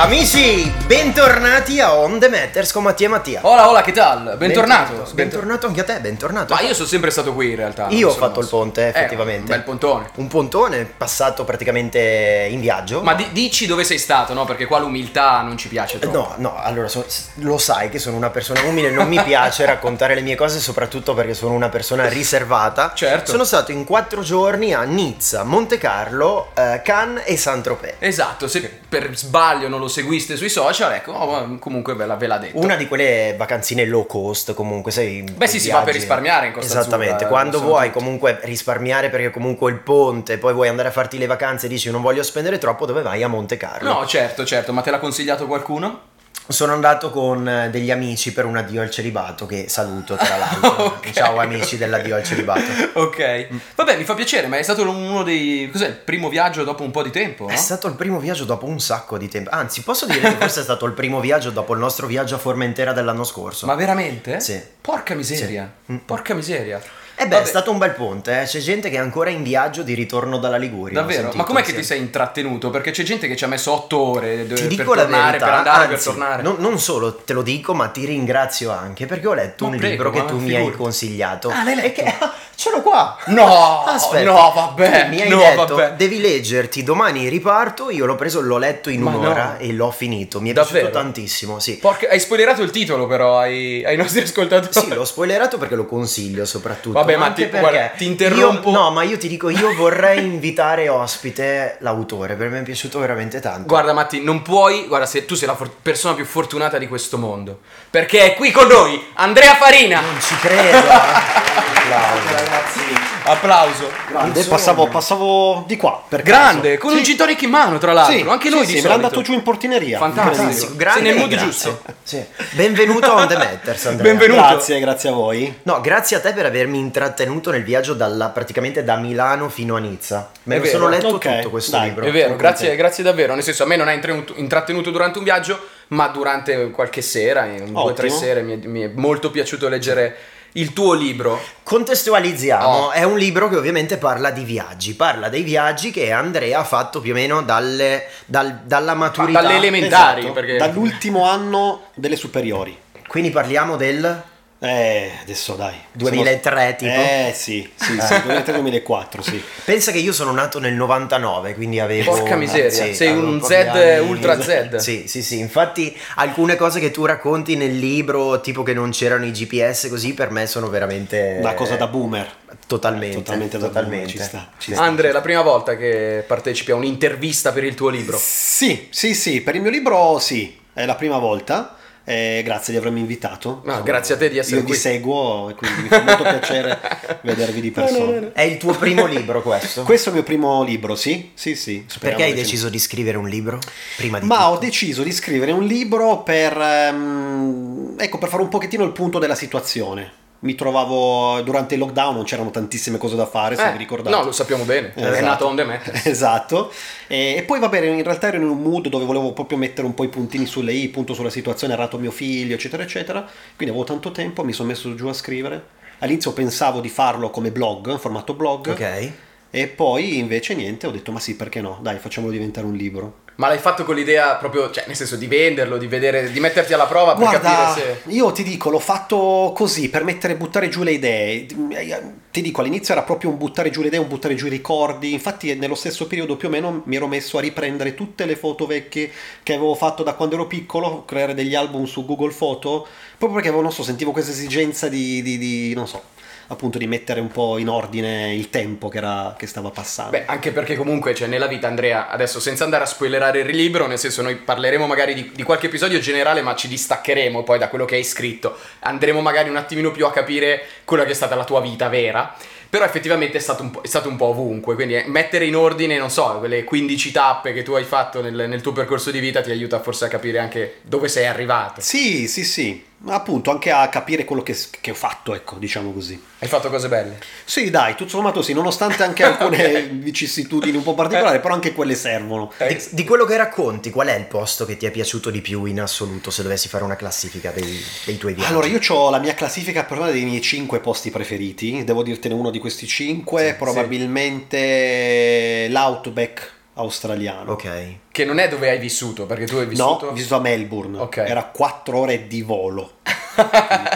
Amici, bentornati a On The Matters con Mattia e Mattia. Hola, hola, che tal? Bentornato. Bentornato anche a te, bentornato. Ma io sono sempre stato qui in realtà. Io ho fatto il mosso. ponte, Eh, effettivamente. un bel pontone. Un pontone passato praticamente in viaggio. Ma di- dici dove sei stato, no? Perché qua l'umiltà non ci piace troppo. No, no, allora so- lo sai che sono una persona umile, non mi piace raccontare le mie cose, soprattutto perché sono una persona riservata. Certo. Sono stato in quattro giorni a Nizza, Monte Carlo, eh, Cannes e Saint-Tropez. Esatto, se per sbaglio non lo seguiste sui social, ecco, oh, comunque ve, la, ve l'ha detto. Una di quelle vacanzine low cost, comunque, sai. Beh, sì, si va per risparmiare in Costa Esattamente, Azzurra, eh, quando lo vuoi tutti. comunque risparmiare perché comunque il ponte, poi vuoi andare a farti le vacanze e dici non voglio spendere troppo, dove vai a Monte Carlo? No, certo, certo, ma te l'ha consigliato qualcuno? Sono andato con eh, degli amici per un addio al celibato, che saluto tra l'altro. Ok. Ciao amici dell'addio al celibato. ok. Vabbè, mi fa piacere, ma è stato uno dei... Cos'è? Il primo viaggio dopo un po' di tempo, no? È stato il primo viaggio dopo un sacco di tempo. Anzi, posso dire che forse è stato il primo viaggio dopo il nostro viaggio a Formentera dell'anno scorso. Ma veramente? Sì. Porca miseria. Sì. Mm. Porca miseria. Eh beh, Vabbè, è stato un bel ponte, eh. c'è gente che è ancora in viaggio di ritorno dalla Liguria. Davvero? sentito, Ma com'è che ti sei intrattenuto? Perché c'è gente che ci ha messo otto ore Ti per dico la tornare, verità, per andare, per anzi, tornare. non, non solo te lo dico, ma ti ringrazio anche perché ho letto Ma un prego, libro che tu mi figurati. hai consigliato. Ah, l'hai E letto? che- ah, ce l'ho qua. No, Aspetta. no, vabbè, Tu mi hai no, detto, vabbè. devi leggerti domani riparto. Io l'ho preso, l'ho letto in Ma un'ora no. e l'ho finito. Mi è Davvero? piaciuto tantissimo, sì. Porca- hai spoilerato il titolo però ai, ai nostri ascoltatori. Sì, l'ho spoilerato perché lo consiglio soprattutto. Vabbè, ma anche ti- guarda, ti interrompo. io- no, ma io ti dico, io vorrei invitare ospite l'autore, perché mi è piaciuto veramente tanto. Guarda Matti, non puoi, guarda, se, tu sei la for- persona più fortunata di questo mondo. Perché è qui con noi Andrea Farina. Non ci credo. eh. Applauso. ragazzi. Applauso. Grande, passavo, passavo di qua. Per Grande, caso. con Sì. un gin tonic in mano, tra l'altro. Sì, Anche sì, noi sì, di me solito. l'hanno dato giù in portineria. Fantastico. Incredibile. Grande, Sei nel grazie. giusto. Sì. Benvenuto on The Matters, Andrea. Benvenuto. Grazie, grazie a voi. No, grazie a te per avermi intrattenuto nel viaggio dalla, praticamente da Milano fino a Nizza. Me lo sono letto Ok, tutto questo dai. libro. È vero, grazie, grazie davvero. Nel senso, a me non ha intrattenuto, intrattenuto durante un viaggio, ma durante qualche sera, in due o tre sere, mi è, mi è molto piaciuto leggere il tuo libro. Contestualizziamo, Oh. è un libro che ovviamente parla di viaggi, parla dei viaggi che Andrea ha fatto più o meno dalle- dal- dalla maturità. dalle elementari, Esatto, perché- Dall'ultimo anno delle superiori. Quindi parliamo del Eh, adesso dai. 2003 tipo. Eh, sì, sì, sì, 2003-2004, sì. Pensa che io sono nato nel 99, quindi avevo... Porca miseria, sì, sei un Z anni. ultra Z. Sì, sì, sì, infatti alcune cose che tu racconti nel libro, tipo che non c'erano i GPS così, per me sono veramente... Una cosa da boomer. Totalmente, Totalmente totalmente. ci sta, ci sta. Andre, è la prima volta che partecipi a un'intervista per il tuo libro. Sì, sì, sì, per il mio libro sì, è la prima volta. Eh, grazie di avermi invitato. No, grazie a te di essere Io qui. vi seguo e quindi mi fa molto piacere vedervi di persona. È il tuo primo libro questo? Questo è il mio primo libro, sì? Sì, sì. Perché hai deciso di scrivere un libro? Prima di Ma tutto? ho deciso di scrivere un libro per, ehm, ecco, per fare un pochettino il punto della situazione. Mi trovavo durante il lockdown, non c'erano tantissime cose da fare, se Eh, vi ricordate. No, lo sappiamo bene. È Esatto. nato on the mat. Esatto. E, e poi va bene, in realtà ero in un mood dove volevo proprio mettere un po' i puntini sulle i, punto sulla situazione, ha rato mio figlio, eccetera, eccetera. Quindi avevo tanto tempo, mi sono messo giù a scrivere. All'inizio pensavo di farlo come blog, in formato blog. Ok. E poi invece niente, ho detto ma sì, perché no? Dai, facciamolo diventare un libro. Ma l'hai fatto con l'idea proprio, cioè, nel senso di venderlo, di vedere, di metterti alla prova per Guarda, capire se. io ti dico, l'ho fatto così per mettere, buttare giù le idee. Ti dico, all'inizio era proprio un buttare giù le idee, un buttare giù i ricordi. Infatti, nello stesso periodo più o meno mi ero messo a riprendere tutte le foto vecchie che avevo fatto da quando ero piccolo, creare degli album su Google Photo, proprio perché avevo, non so, sentivo questa esigenza di, di- di, non so, appunto di mettere un po' in ordine il tempo che, era, che stava passando. Beh, anche perché comunque, cioè, nella vita, Andrea, adesso senza andare a spoilerare il libro, nel senso noi parleremo magari di, di qualche episodio generale, ma ci distaccheremo poi da quello che hai scritto. Andremo magari un attimino più a capire quella che è stata la tua vita vera. Però effettivamente è stato un po', è stato un po' ovunque, quindi eh, mettere in ordine, non so, quelle 15 tappe che tu hai fatto nel, nel tuo percorso di vita ti aiuta forse a capire anche dove sei arrivato. Sì, sì, sì. Appunto anche a capire quello che, che ho fatto, ecco, diciamo così. Hai fatto cose belle. Sì, dai, tutto sommato sì, nonostante anche alcune vicissitudini un po' particolari, però anche quelle servono. Di, di quello che racconti, qual è il posto che ti è piaciuto di più in assoluto se dovessi fare una classifica dei, dei tuoi viaggi? Allora, io ho la mia classifica personale dei miei 5 posti preferiti, devo dirtene uno di questi 5, Sì, probabilmente l'Outback australiano. Ok. Che non è dove hai vissuto, perché tu hai No, vissuto... ho vissuto a Melbourne. Ok. Era 4 ore di volo.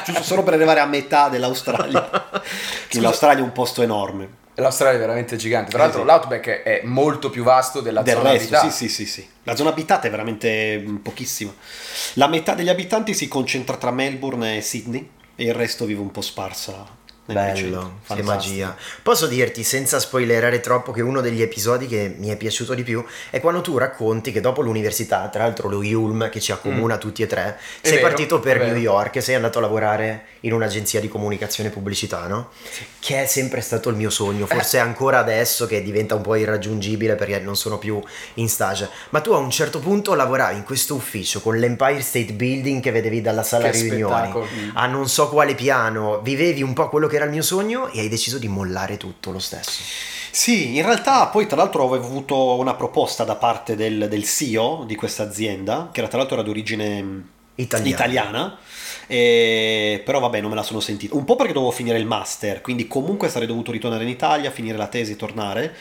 Giusto solo per arrivare a metà dell'Australia. Che l'Australia è un posto enorme. L'Australia è veramente gigante. Tra l'altro sì. l'Outback è molto più vasto della Del zona resto, abitata. sì, sì, sì, sì. La zona abitata è veramente mm, pochissima. La metà degli abitanti si concentra tra Melbourne e Sydney e il resto vive un po' sparsa. Bello, che magia. Posso dirti senza spoilerare troppo che uno degli episodi che mi è piaciuto di più è quando tu racconti che dopo l'università, tra l'altro lo Yulm che ci accomuna tutti e tre, È sei vero, partito per. New York e sei andato a lavorare in un'agenzia di comunicazione e pubblicità, no? Che è sempre stato il mio sogno, forse ancora adesso che diventa un po' irraggiungibile perché non sono più in stage. Ma tu a un certo punto lavoravi in questo ufficio con l'Empire State Building che vedevi dalla sala Che riunioni spettacolo. a non so quale piano, vivevi un po' quello che era il mio sogno e hai deciso di mollare tutto lo stesso. Sì, in realtà poi tra l'altro avevo avuto una proposta da parte del, del CEO di questa azienda, che era tra l'altro era di origine mm, Italiana. italiana, e- però vabbè non me la sono sentita. Un po' perché dovevo finire il master, quindi comunque sarei dovuto ritornare in Italia, finire la tesi, tornare.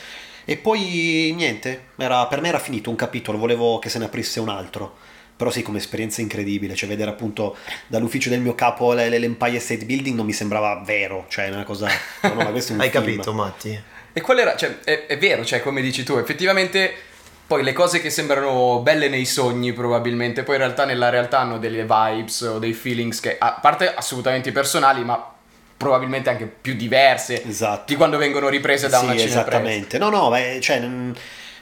E poi niente, era- per me era finito un capitolo, volevo che se ne aprisse un altro. Però sì, come esperienza incredibile, cioè vedere appunto dall'ufficio del mio capo le- le- l'Empire State Building non mi sembrava vero, cioè è una cosa... no, no, ma questo è un Hai film. capito, Matti? E qual era? Cioè, è, è vero, cioè, come dici tu, effettivamente poi le cose che sembrano belle nei sogni probabilmente, poi in realtà nella realtà hanno delle vibes o dei feelings che, a parte assolutamente personali, ma probabilmente anche più diverse Esatto. di quando vengono riprese da Sì, una cinepresa. esattamente. No, no, beh, cioè, mm,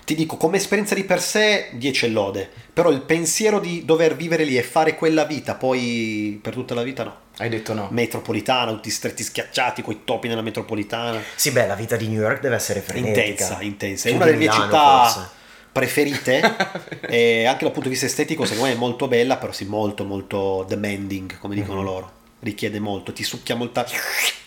ti dico, come esperienza di per sé, 10 e lode. Però il pensiero di dover vivere lì e fare quella vita, poi per tutta la vita no. Hai detto no. Metropolitana, tutti stretti schiacciati, coi topi nella metropolitana. Sì, beh, la vita di New York deve essere frenetica. Intensa, intensa. È una delle mie città forse. preferite. e anche dal punto di vista estetico, secondo me è molto bella, però sì, molto, molto demanding, come dicono loro. Richiede molto, ti succhia molta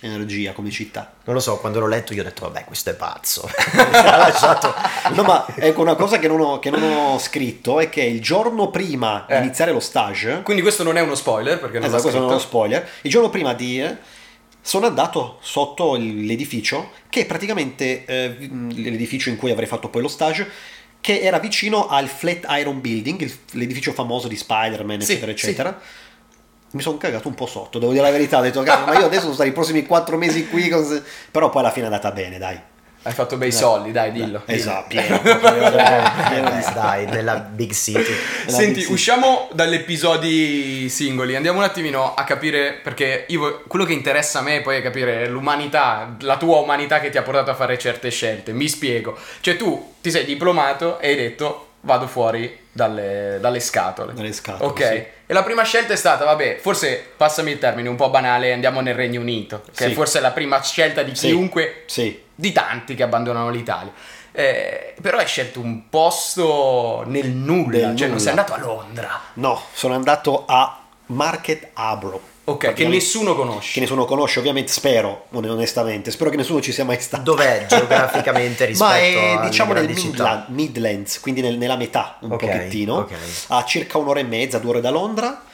energia come città. Non lo so, quando l'ho letto io ho detto, vabbè, questo è pazzo. lasciato... No, ma ecco una cosa che non ho, che non ho scritto è che il giorno prima Eh. di iniziare lo stage, Quindi questo non è uno spoiler perché non esatto, questo non è uno spoiler, il giorno prima di eh, sono andato sotto l'edificio, che è praticamente eh, l'edificio in cui avrei fatto poi lo stage, che era vicino al Flatiron Building, il- l'edificio famoso di Spider-Man, Sì, eccetera, sì. eccetera. Mi sono cagato un po' sotto, devo dire la verità. Ho detto, "Cazzo, ma io adesso sono stati i prossimi quattro mesi qui. con- Però poi alla fine è andata bene, dai. Hai fatto bei soldi, dai, dillo. Esatto, pieno, pieno di dai, nella big city. La Senti, Big usciamo dagli episodi singoli, andiamo un attimino a capire, perché io, quello che interessa a me poi è capire l'umanità, la tua umanità che ti ha portato a fare certe scelte. Mi spiego. Cioè tu ti sei diplomato e hai detto vado fuori dalle, dalle scatole. Dalle scatole, Ok. sì. E la prima scelta è stata, vabbè, forse passami il termine un po' banale, andiamo nel Regno Unito, che Sì. forse è la prima scelta di chiunque, Sì, di tanti che abbandonano l'Italia. Eh, però hai scelto un posto nel nulla, Nel cioè non nulla. sei andato a Londra. no, sono andato a Market Abro. Ok, che nessuno conosce. Che nessuno conosce, ovviamente, spero, on- onestamente, spero che nessuno ci sia mai stato. Dov'è geograficamente rispetto Ma è diciamo nel? Midland- Midlands, quindi nel- nella metà un Ok, pochettino, ok. a circa un'ora e mezza, due ore da Londra.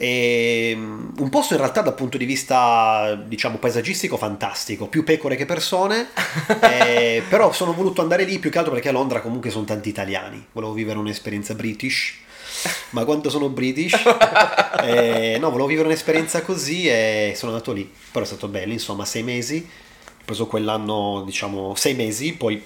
E, mm, un posto in realtà dal punto di vista diciamo paesaggistico fantastico, più pecore che persone, eh, però sono voluto andare lì più che altro perché a Londra comunque sono tanti italiani, volevo vivere un'esperienza british, ma quanto sono british? Eh, no, volevo vivere un'esperienza così e sono andato lì, però è stato bello, insomma sei mesi, ho preso quell'anno diciamo sei mesi, poi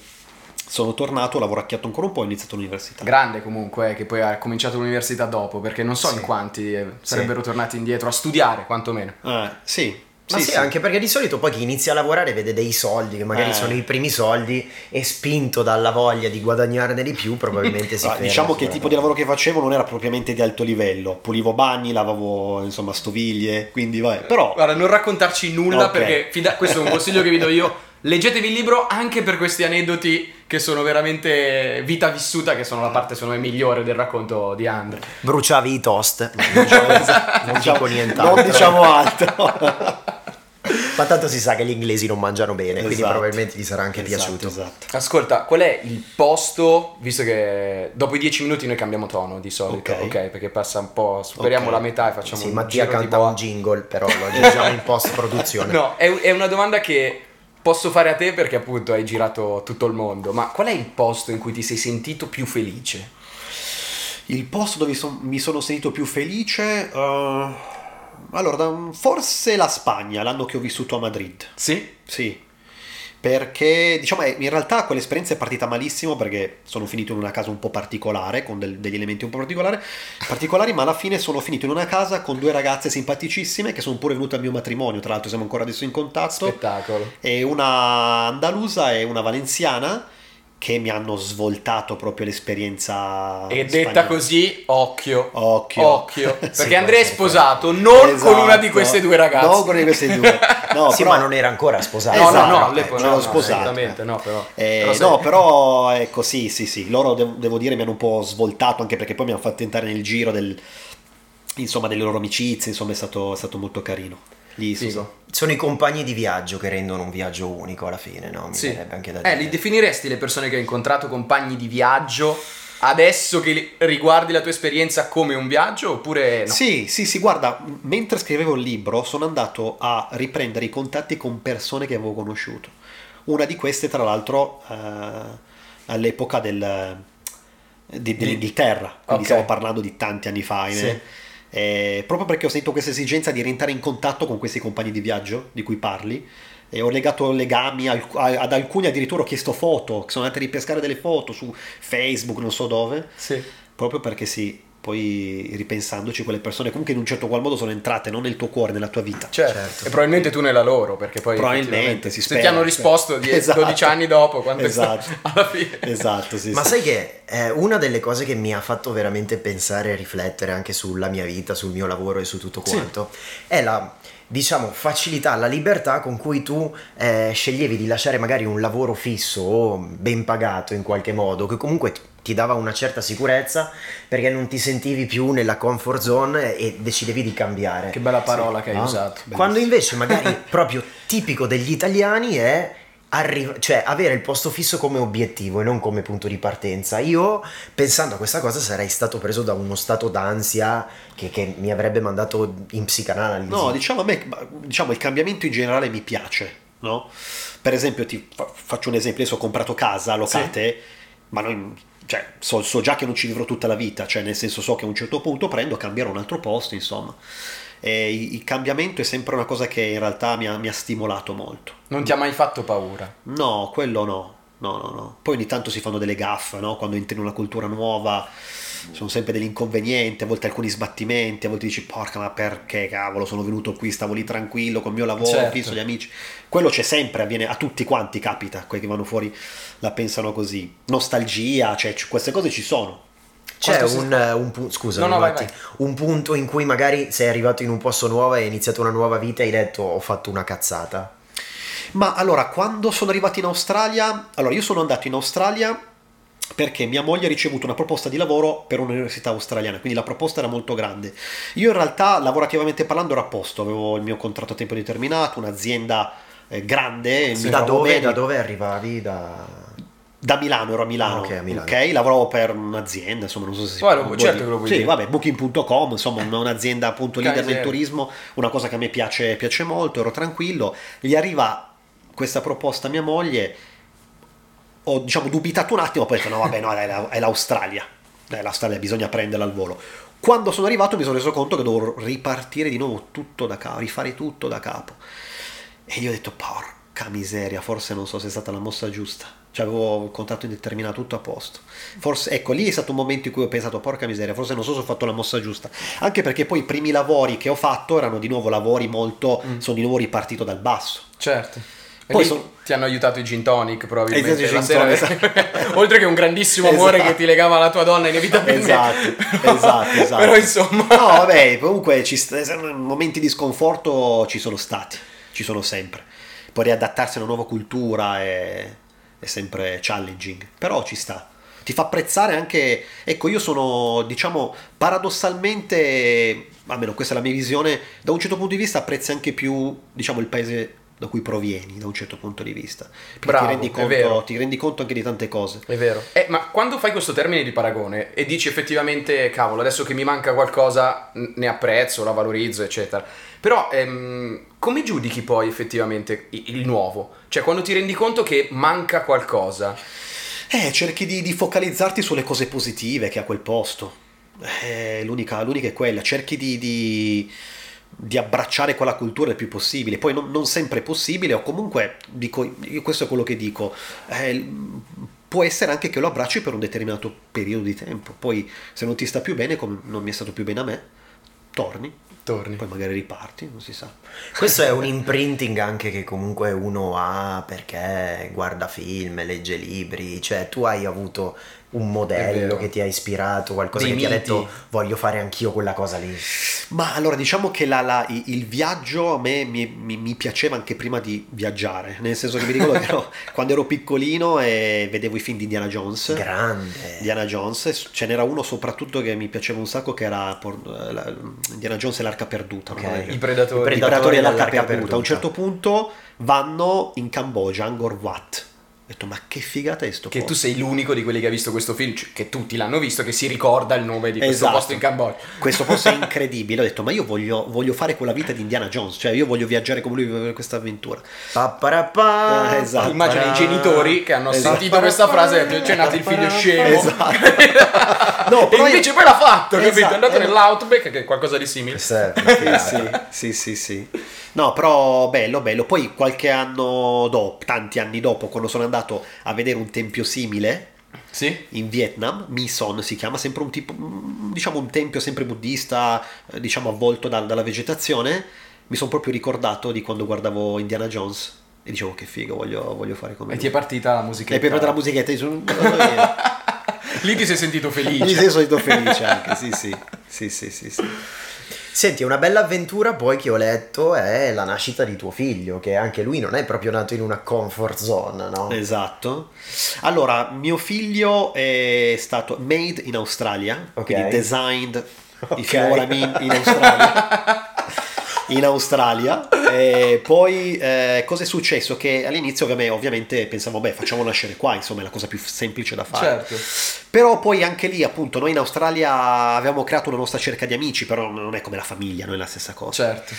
sono tornato, ho lavoracchiato ancora un po' e ho iniziato l'università. Grande comunque, eh, che poi ha cominciato l'università dopo, perché non so Sì. in quanti eh, sarebbero tornati indietro a studiare, quantomeno. Ah, sì, Ma sì, anche perché di solito poi chi inizia a lavorare vede dei soldi, che magari Eh. sono i primi soldi, e spinto dalla voglia di guadagnarne di più, probabilmente si Ah, ferma. diciamo che il tipo di lavoro che facevo non era propriamente di alto livello, pulivo bagni, lavavo insomma stoviglie, quindi vabbè, però Guarda, non raccontarci nulla Ok. perché fida- questo è un consiglio che vi do io. Leggetevi il libro anche per questi aneddoti che sono veramente vita vissuta, che sono la parte secondo me migliore del racconto di Andre. Bruciavi i toast, non diciamo, dico nient'altro. non diciamo altro. Ma tanto si sa che gli inglesi non mangiano bene, quindi Esatto. probabilmente gli sarà anche Esatto, piaciuto. Esatto. Ascolta, qual è il posto, visto che dopo i dieci minuti noi cambiamo tono di solito, ok? Ok. Perché passa un po', superiamo Ok. la metà e facciamo Sì, un Mattia canta un jingle, però lo aggiungiamo in post produzione. No, è, è una domanda che posso fare a te perché appunto hai girato tutto il mondo, ma qual è il posto in cui ti sei sentito più felice? Il posto dove son- mi sono sentito più felice... eh, allora, forse la Spagna, l'anno che ho vissuto a Madrid. Sì? Sì, perché diciamo in realtà quell'esperienza è partita malissimo perché sono finito in una casa un po' particolare, con del- degli elementi un po' particolari, particolari, ma alla fine sono finito in una casa con due ragazze simpaticissime che sono pure venute al mio matrimonio, tra l'altro siamo ancora adesso in contatto, Spettacolo. e una andalusa e una valenziana che mi hanno svoltato proprio l'esperienza E detta spagnola. così, occhio. Occhio. Occhio. Perché Sì, Andrea è sposato non con una di Esatto. queste due ragazze. Non con una di queste due. No, sì, però- ma non era ancora sposato. No, Esatto, no, no, eh, all'epoca ce no, no, sposato. assolutamente no, però. Eh, Però sai- no, però ecco, sì, sì, sì, loro devo, devo dire mi hanno un po' svoltato anche perché poi mi hanno fatto entrare nel giro del, insomma, delle loro amicizie, insomma è stato, è stato molto carino. Sì, Figo. Sono i compagni di viaggio che rendono un viaggio unico alla fine, no? Mi Sì. anche da Eh, dire. li definiresti le persone che hai incontrato compagni di viaggio adesso che riguardi la tua esperienza come un viaggio oppure no? Sì, sì, sì, guarda, mentre scrivevo il libro sono andato a riprendere i contatti con persone che avevo conosciuto. Una di queste, tra l'altro, eh, all'epoca del, di- dell'Inghilterra, quindi Ok. stiamo parlando di tanti anni fa. eh. Sì. Eh, proprio perché ho sentito questa esigenza di rientrare in contatto con questi compagni di viaggio di cui parli. E ho legato legami al- a- ad alcuni addirittura ho chiesto foto, sono andati a ripescare delle foto su Facebook, non so dove. Sì. Proprio perché sì, poi ripensandoci, quelle persone comunque in un certo qual modo sono entrate non nel tuo cuore, nella tua vita. Certo. Certo. E probabilmente tu nella loro, perché poi Probabilmente, si se spera, ti hanno sì. risposto die- Esatto. 12 anni dopo, quando è Esatto. stato- alla fine. Esatto, sì. Ma sì. sai che eh, una delle cose che mi ha fatto veramente pensare e riflettere anche sulla mia vita, sul mio lavoro e su tutto Sì. quanto, è la diciamo facilità, la libertà con cui tu eh, sceglievi di lasciare magari un lavoro fisso o ben pagato in qualche modo, che comunque t- ti dava una certa sicurezza perché non ti sentivi più nella comfort zone e decidevi di cambiare. Che bella parola che hai No? usato. Quando invece magari proprio tipico degli italiani è arri- cioè avere il posto fisso come obiettivo e non come punto di partenza. Io pensando a questa cosa sarei stato preso da uno stato d'ansia che, che mi avrebbe mandato in psicanalisi. No, diciamo a me, diciamo il cambiamento in generale mi piace, no? Per esempio, ti fa- faccio un esempio, adesso ho comprato casa, locate, ma non- cioè, so, so già che non ci vivrò tutta la vita, cioè nel senso so che a un certo punto prendo, cambierò un altro posto, insomma. E il cambiamento è sempre una cosa che in realtà mi ha, mi ha stimolato molto. Non ti ha mai fatto paura? No, quello no. No, no, no. Poi ogni tanto si fanno delle gaffe, no? Quando entri in una cultura nuova, sono sempre degli inconvenienti, a volte alcuni sbattimenti, a volte dici, porca, ma perché cavolo, sono venuto qui, stavo lì tranquillo col mio lavoro, Certo. fisso, gli amici. Quello c'è sempre, avviene a tutti quanti, capita, quelli che vanno fuori la pensano così. Nostalgia, cioè c- queste cose ci sono. C'è un, un punto, scusa, No, no, vai, vai. un punto in cui magari sei arrivato in un posto nuovo e hai iniziato una nuova vita e hai detto ho fatto una cazzata. Ma allora, quando sono arrivato in Australia, allora io sono andato in Australia perché mia moglie ha ricevuto una proposta di lavoro per un'università australiana, quindi la proposta era molto grande. Io in realtà, lavorativamente parlando, ero a posto, avevo il mio contratto a tempo determinato, un'azienda eh, grande, mi da, dove, da dove arrivavi? Da... Da Milano, ero a Milano, Ah, ok, a Milano. ok? Lavoravo per un'azienda, insomma, non so se si Guarda, può certo dire. che lo puoi Sì, dire. vabbè, booking.com, insomma, una- un'azienda appunto leader nel turismo, una cosa che a me piace, piace molto, ero tranquillo. Gli arriva questa proposta a mia moglie, ho diciamo dubitato un attimo, poi ho detto no, vabbè, no, è, la- è l'Australia. L'Australia bisogna prenderla al volo. Quando sono arrivato mi sono reso conto che dovevo ripartire di nuovo tutto da capo, rifare tutto da capo. E io ho detto, porca miseria, forse non so se è stata la mossa giusta. Cioè avevo il contratto indeterminato, tutto a posto. Forse, ecco, lì è stato un momento in cui ho pensato, porca miseria, forse non so se ho fatto la mossa giusta. Anche perché poi i primi lavori che ho fatto erano di nuovo lavori molto... sono di nuovo ripartito dal basso. Certo. Poi lì son- ti hanno aiutato i gin tonic probabilmente. Esatto, sera- tonic, Oltre che un grandissimo amore Esatto. che ti legava alla tua donna inevitabilmente. Esatto, esatto, esatto. Però insomma... No, vabbè, comunque ci sta- momenti di sconforto ci sono stati, ci sono sempre. Poi riadattarsi a una nuova cultura è, è sempre challenging, però ci sta. Ti fa apprezzare anche, ecco, io sono, diciamo, paradossalmente, almeno questa è la mia visione, da un certo punto di vista apprezzi anche più, diciamo, il paese da cui provieni, da un certo punto di vista. Bravo, ti, rendi conto, ti rendi conto anche di tante cose. È vero. Eh, ma quando fai questo termine di paragone e dici effettivamente, cavolo, adesso che mi manca qualcosa, ne apprezzo, la valorizzo, eccetera. Però ehm, come giudichi poi effettivamente il nuovo? Cioè quando ti rendi conto che manca qualcosa. Eh, cerchi di, di focalizzarti sulle cose positive che ha quel posto. Eh, l'unica, l'unica è quella, cerchi di, di- di abbracciare quella cultura il più possibile. Poi non, non sempre è possibile, o comunque, dico, io questo è quello che dico, eh, può essere anche che lo abbracci per un determinato periodo di tempo. Poi se non ti sta più bene, come non mi è stato più bene a me, torni, Torni. poi magari riparti, non si sa. Questo è un imprinting anche che comunque uno ha perché guarda film, legge libri, cioè tu hai avuto un modello che ti ha ispirato, qualcosa Dei che ti ha miti. detto voglio fare anch'io quella cosa lì. Ma allora diciamo che la- la- il viaggio a me mi, mi- mi piaceva anche prima di viaggiare, nel senso che mi ricordo che ero- quando ero piccolino e vedevo i film di Indiana Jones. Grande. Indiana Jones, ce n'era uno soprattutto che mi piaceva un sacco che era por- la- Indiana Jones e l'arca perduta. Ok. no? I I predatori. I Predatori predatori dell'Arca perduta. Perduta. A un certo punto vanno in Cambogia, Angkor Wat. Ho detto, ma che figata è sto Che tu posto?" sei l'unico di quelli che ha visto questo film, cioè, che tutti l'hanno visto, che si ricorda il nome di questo Esatto. posto in Cambogia. Questo posto è incredibile. Ho detto, ma io voglio, voglio fare quella vita di Indiana Jones, cioè io voglio viaggiare come lui per questa avventura. Papparapà, Ah, esatto. Immagina i genitori che hanno Esatto. sentito questa frase e detto, c'è nato il figlio scemo. Esatto. No, e invece io- poi l'ha fatto, capito? È Esatto. andato Eh, nell'Outback, che è qualcosa di simile. È sì, sì, sì, sì. No, però bello, bello. Poi qualche anno dopo, tanti anni dopo, quando sono andato a vedere un tempio simile Sì? in Vietnam, Mison si chiama, sempre un tipo, mm, diciamo un tempio sempre buddista, eh, diciamo avvolto dal- dalla vegetazione, mi sono proprio ricordato di quando guardavo Indiana Jones e dicevo che figo, voglio, voglio fare come E lui. ti è partita la musica. E poi per la musichetta, sono... Lì ti sei sentito felice. mi sei solito felice anche, sì, sì, sì, sì, sì, sì. Senti, una bella avventura poi che ho letto è la nascita di tuo figlio, che anche lui non è proprio nato in una comfort zone, no? Esatto. Allora, mio figlio è stato made in Australia, Ok. quindi designed, Ok. if you know what I in Australia. In Australia. E poi eh, cosa è successo? Che all'inizio ovviamente, ovviamente pensavo, beh, facciamo nascere qua, insomma è la cosa più semplice da fare. Certo. Però poi anche lì, appunto, noi in Australia avevamo creato una nostra cerca di amici, però non è come la famiglia, non è la stessa cosa. Certo.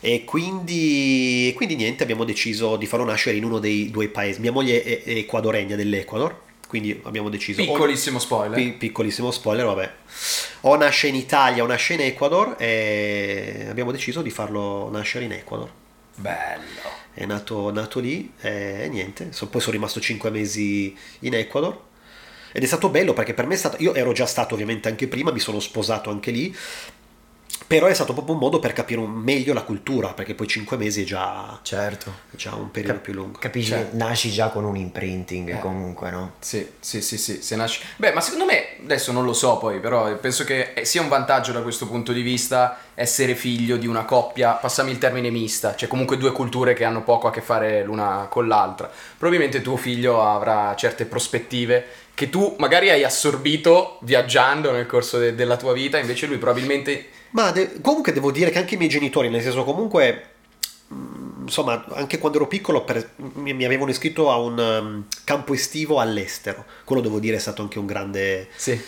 E quindi, quindi niente, abbiamo deciso di farlo nascere in uno dei due paesi. Mia moglie è, ecuadoregna dell'Ecuador, quindi abbiamo deciso... Piccolissimo spoiler. pi- piccolissimo spoiler, vabbè. O nasce in Italia o nasce in Ecuador e abbiamo deciso di farlo nascere in Ecuador. Bello. È nato, nato lì e niente, so- poi sono rimasto 5 mesi in Ecuador. Ed è stato bello perché per me è stato... Io ero già stato ovviamente anche prima, mi sono sposato anche lì, però è stato proprio un modo per capire meglio la cultura, perché poi 5 mesi è già, Certo. è già un periodo Cap- più lungo. Capisci? Cioè- Nasci già con un imprinting Eh. comunque, no? Sì, sì, sì, sì, se nasci... Beh, ma secondo me, adesso non lo so poi, però penso che eh, sia un vantaggio da questo punto di vista essere figlio di una coppia, passami il termine mista, cioè comunque due culture che hanno poco a che fare l'una con l'altra. Probabilmente tuo figlio avrà certe prospettive che tu magari hai assorbito viaggiando nel corso de- della tua vita, invece lui probabilmente... Ma de- comunque devo dire che anche i miei genitori, nel senso comunque, mm, insomma, anche quando ero piccolo per- mi, mi avevano iscritto a un um, campo estivo all'estero. Quello devo dire è stato anche un grande, Sì,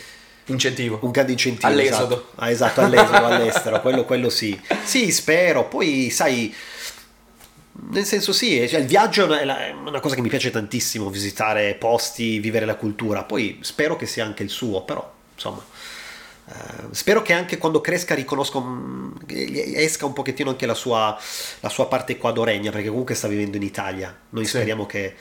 incentivo. un grande incentivo. All'esodo. Esatto, Ah, esatto, all'esodo, all'estero, quello, quello sì. Sì, spero. Poi, sai, nel senso sì, cioè, il viaggio è una, cosa che mi piace tantissimo, visitare posti, vivere la cultura. Poi spero che sia anche il suo, però, insomma... eh, spero che anche quando cresca riconosca esca un pochettino anche la sua, la sua parte equadoregna perché comunque sta vivendo in Italia noi Sì. speriamo che,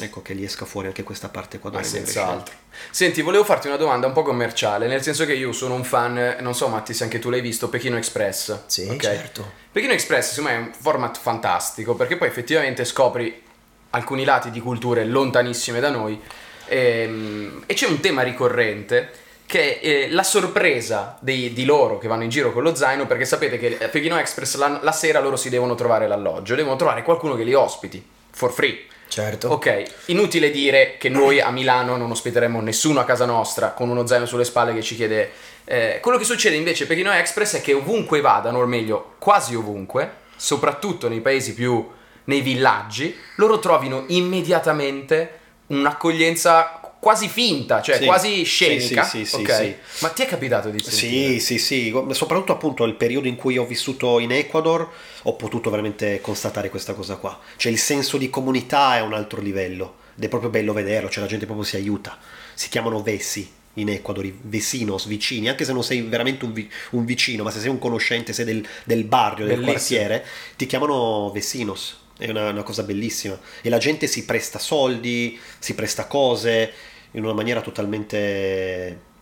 ecco, che gli esca fuori anche questa parte Ma equadoregna senz'altro. Senti, volevo farti una domanda un po' commerciale, nel senso che io sono un fan, non so Matti se anche tu l'hai visto, Pechino Express. Sì, ok? certo. Pechino Express secondo me è un format fantastico perché poi effettivamente scopri alcuni lati di culture lontanissime da noi ehm, e c'è un tema ricorrente che è eh, la sorpresa dei- di loro che vanno in giro con lo zaino perché sapete che a Pechino Express la, la sera loro si devono trovare l'alloggio, devono trovare qualcuno che li ospiti for free. Certo. Ok, inutile dire che noi a Milano non ospiteremo nessuno a casa nostra con uno zaino sulle spalle che ci chiede. eh, quello che succede invece per Pechino Express è che ovunque vadano, o meglio, quasi ovunque, soprattutto nei paesi più nei villaggi, loro trovino immediatamente un'accoglienza quasi finta, cioè Sì. quasi scenica. sì, sì, sì, ok? sì. Ma ti è capitato di sentire? Sì, sì, sì, soprattutto appunto il periodo in cui ho vissuto in Ecuador ho potuto veramente constatare questa cosa qua. Cioè il senso di comunità è un altro livello ed è proprio bello vederlo, cioè la gente proprio si aiuta. Si chiamano vessi in Ecuador, i vecinos, vicini, anche se non sei veramente un, vi- un vicino, ma se sei un conoscente, sei del, del barrio, del Bellissimo. quartiere, ti chiamano vecinos. È una, una cosa bellissima. E la gente si presta soldi, si presta cose in una maniera totalmente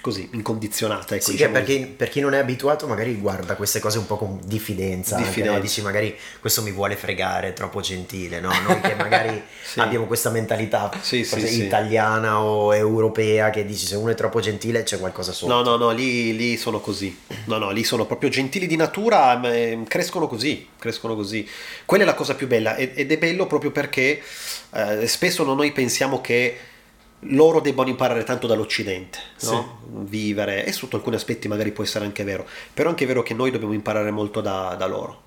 così, incondizionata. Ecco, Sì, diciamo che per chi, per chi non è abituato magari guarda queste cose un po' con diffidenza, anche, Diffidenza. no? dici magari questo mi vuole fregare, è troppo gentile, no? Noi che magari Sì. abbiamo questa mentalità Sì, sì, italiana o europea che dici se uno è troppo gentile c'è qualcosa sotto. No, no, no, lì, lì sono così. No, no, lì sono proprio gentili di natura, ma, eh, crescono così, crescono così. Quella è la cosa più bella ed è bello proprio perché eh, spesso no- noi pensiamo che loro debbano imparare tanto dall'Occidente, no? Vivere, e sotto alcuni aspetti magari può essere anche vero, però è anche vero che noi dobbiamo imparare molto da, da loro.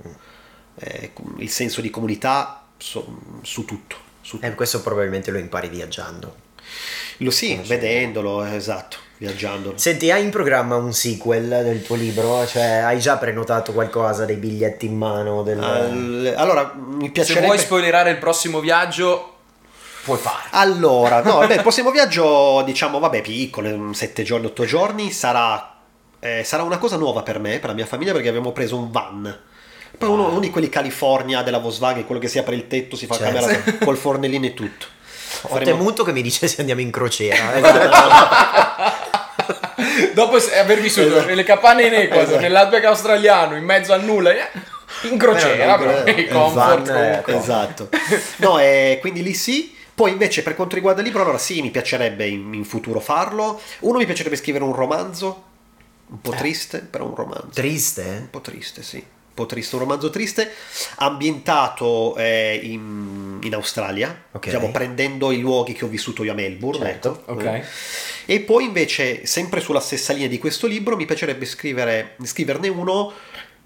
Eh, il senso di comunità so- su tutto. Su E questo probabilmente lo impari viaggiando. Lo sì, vedendolo, eh, esatto, viaggiandolo. Senti, hai in programma un sequel del tuo libro? Cioè, hai già prenotato qualcosa, dei biglietti in mano? Del... Al- allora, mi Se piacerebbe... vuoi spoilerare il prossimo viaggio, puoi fare. Allora, no, beh, il prossimo viaggio, diciamo, vabbè, piccolo, 7 giorni, 8 giorni, sarà, eh, sarà una cosa nuova per me, per la mia famiglia, perché abbiamo preso un van. Poi uno, uno di quelli California della Volkswagen, quello che si apre il tetto, si fa Certo. camera col fornellino e tutto. Ho Faremo- temuto che mi dicessi andiamo in crociera. Esatto. Dopo aver vissuto Esatto. nelle capanne in Ecuador, Esatto. nell'albergo australiano, in mezzo al nulla, eh, in crociera, Però, però, eh, comfort van è- comunque. Esatto. No, e quindi lì sì. Poi invece per quanto riguarda il libro, allora sì, mi piacerebbe in, in futuro farlo. Uno mi piacerebbe scrivere un romanzo, un po' triste, però un romanzo. Triste? eh? Un po' triste, sì. Un po' triste, un romanzo triste, ambientato eh, in, in Australia, Ok. diciamo, prendendo i luoghi che ho vissuto io a Melbourne. Certo. ecco. Ok. E poi invece, sempre sulla stessa linea di questo libro, mi piacerebbe scrivere, scriverne uno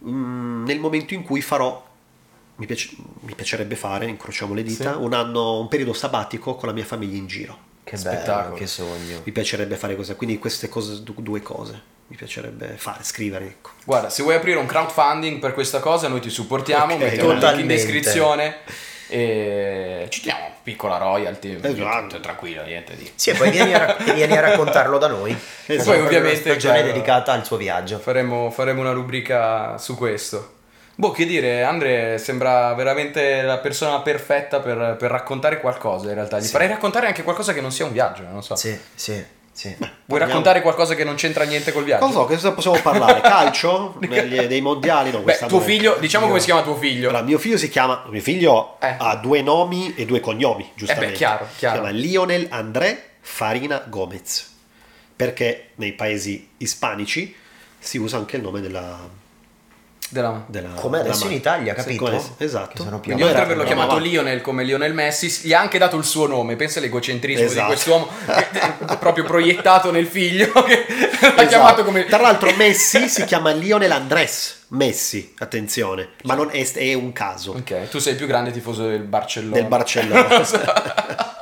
mm, nel momento in cui farò, mi, piace- mi piacerebbe fare, incrociamo le dita, Sì. un anno, un periodo sabbatico con la mia famiglia in giro. Che Spettacolo. bello, che sogno. Mi piacerebbe fare così, quindi queste cose, du- due cose, mi piacerebbe fare, scrivere, ecco. Guarda, se vuoi aprire un crowdfunding per questa cosa, noi ti supportiamo, Ok, mettiamo il link in totalmente. descrizione e ci diamo piccola royalty, Esatto. tranquillo, niente di... Sì, e poi vieni a, rac- vieni a raccontarlo da noi. Esatto. Poi ovviamente, Una stagione dedicata al suo viaggio. Faremo, faremo una rubrica su questo. Boh, che dire, Andre sembra veramente la persona perfetta per, per raccontare qualcosa in realtà. Gli Sì. farei raccontare anche qualcosa che non sia un viaggio, non so. Sì, sì, sì. Vuoi Parliamo- raccontare qualcosa che non c'entra niente col viaggio? Non so, cosa possiamo parlare? Calcio? Negli- dei mondiali? No, Beh, tuo figlio, diciamo Io- come si chiama tuo figlio. Allora, mio figlio si chiama. Mio figlio Eh. ha due nomi e due cognomi, giustamente. Eh beh, chiaro, chiaro. Si chiama Lionel André Farina Gomez. Perché nei paesi ispanici si usa anche il nome della. Della... della Come della adesso in madre. Italia, Sì, capito? come- esatto. Oltre ad averlo chiamato ma- Lionel come Lionel Messi, gli ha anche dato il suo nome. Pensa all'egocentrismo di Esatto. quest'uomo, che- proprio proiettato nel figlio, che l'ha Esatto. chiamato come... Tra l'altro, Messi si chiama Lionel Andrés Messi. Attenzione, ma non è, è un caso Ok, tu sei il più grande tifoso del Barcellona. del Barcellona.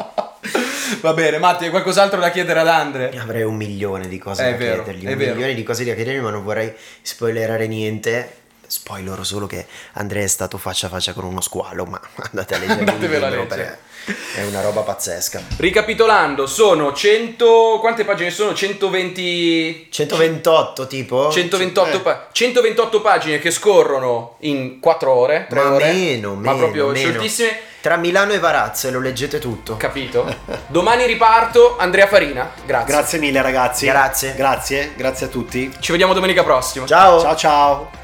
Va bene, Matti, hai qualcos'altro da chiedere ad Andre? Avrei un milione di cose È da vero, chiedergli, un vero. milione di cose da chiedergli, ma non vorrei spoilerare niente. Spoilerò solo che Andrea è stato faccia a faccia con uno squalo, ma andate a leggere il Andatevelo a libro leggere. perché è una roba pazzesca. Ricapitolando, sono 100... quante pagine sono? 120... 128 tipo? 128, Eh. pa- 128 pagine che scorrono in 4 ore, 3 Ma ore, meno, ma meno, proprio meno. scioltissime. Tra Milano e Varazze lo leggete tutto. Capito? Domani riparto, Andrea Farina. Grazie. Grazie mille, ragazzi. Grazie. Grazie, grazie a tutti. Ci vediamo domenica prossima. Ciao! Ciao ciao.